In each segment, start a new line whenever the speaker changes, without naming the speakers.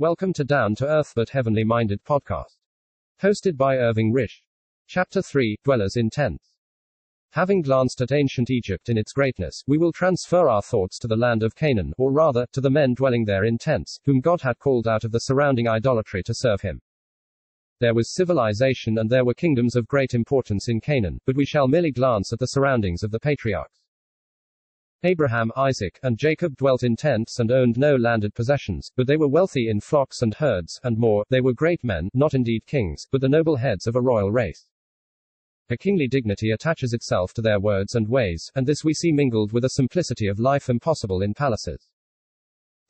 Welcome to Down to Earth but Heavenly Minded podcast. Hosted by Irving Risch. Chapter 3 Dwellers in Tents. Having glanced at ancient Egypt in its greatness, we will transfer our thoughts to the land of Canaan, or rather, to the men dwelling there in tents, whom God had called out of the surrounding idolatry to serve him. There was civilization and there were kingdoms of great importance in Canaan, but we shall merely glance at the surroundings of the patriarchs. Abraham, Isaac, and Jacob dwelt in tents and owned no landed possessions, but they were wealthy in flocks and herds, and more, they were great men, not indeed kings, but the noble heads of a royal race. A kingly dignity attaches itself to their words and ways, and this we see mingled with a simplicity of life impossible in palaces.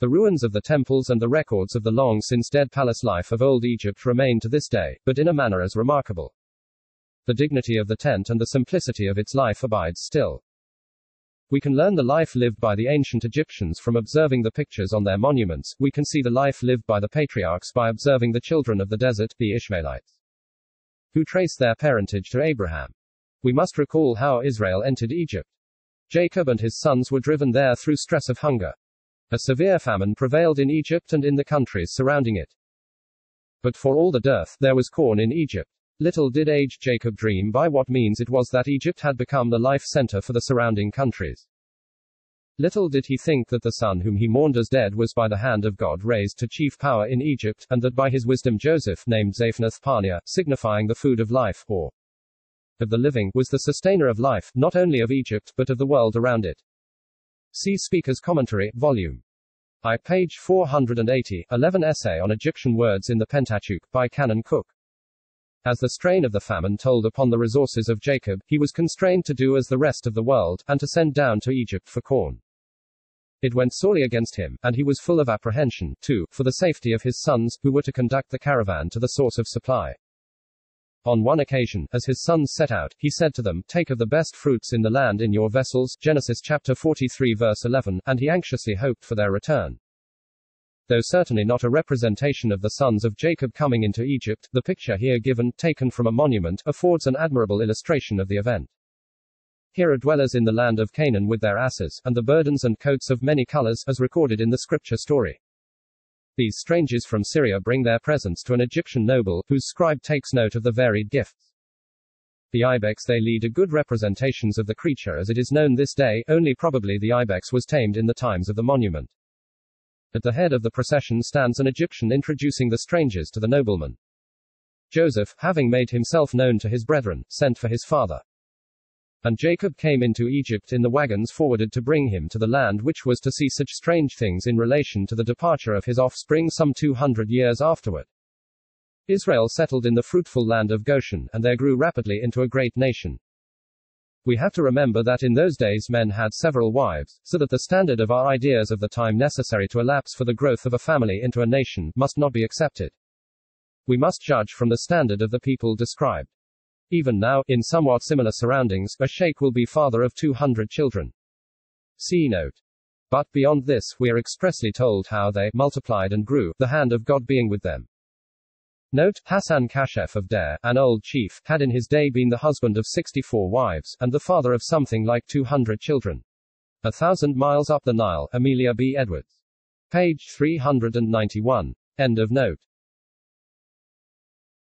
The ruins of the temples and the records of the long since dead palace life of old Egypt remain to this day, but in a manner as remarkable. The dignity of the tent and the simplicity of its life abides still. We can learn the life lived by the ancient Egyptians from observing the pictures on their monuments. We can see the life lived by the patriarchs by observing the children of the desert, the Ishmaelites, who trace their parentage to Abraham. We must recall how Israel entered Egypt. Jacob and his sons were driven there through stress of hunger. A severe famine prevailed in Egypt and in the countries surrounding it. But for all the dearth, there was corn in Egypt. Little did aged Jacob dream by what means it was that Egypt had become the life center for the surrounding countries. Little did he think that the son whom he mourned as dead was by the hand of God raised to chief power in Egypt, and that by his wisdom Joseph, named Zaphnath Paaneah, signifying the food of life, or of the living, was the sustainer of life, not only of Egypt, but of the world around it. See Speaker's Commentary, Volume I, page 480, 11 Essay on Egyptian Words in the Pentateuch, by Canon Cook. As the strain of the famine told upon the resources of Jacob, he was constrained to do as the rest of the world, and to send down to Egypt for corn. It went sorely against him, and he was full of apprehension, too, for the safety of his sons, who were to conduct the caravan to the source of supply. On one occasion, as his sons set out, he said to them, Take of the best fruits in the land in your vessels, Genesis chapter 43 verse 11, and he anxiously hoped for their return. Though certainly not a representation of the sons of Jacob coming into Egypt, the picture here given, taken from a monument, affords an admirable illustration of the event. Here are dwellers in the land of Canaan with their asses, and the burdens and coats of many colors, as recorded in the scripture story. These strangers from Syria bring their presents to an Egyptian noble, whose scribe takes note of the varied gifts. The ibex they lead are good representations of the creature as it is known this day, only probably the ibex was tamed in the times of the monument. At the head of the procession stands an Egyptian introducing the strangers to the nobleman. Joseph, having made himself known to his brethren, sent for his father. And Jacob came into Egypt in the wagons forwarded to bring him to the land which was to see such strange things in relation to the departure of his offspring some two hundred years afterward. Israel settled in the fruitful land of Goshen, and there grew rapidly into a great nation. We have to remember that in those days men had several wives, so that the standard of our ideas of the time necessary to elapse for the growth of a family into a nation must not be accepted. We must judge from the standard of the people described. Even now, in somewhat similar surroundings, a sheikh will be father of 200 children. See note. But beyond this, we are expressly told how they multiplied and grew, the hand of God being with them. Note, Hassan Kashef of Deir, an old chief, had in his day been the husband of 64 wives, and the father of something like 200 children. A thousand miles up the Nile, Amelia B. Edwards. Page 391. End of note.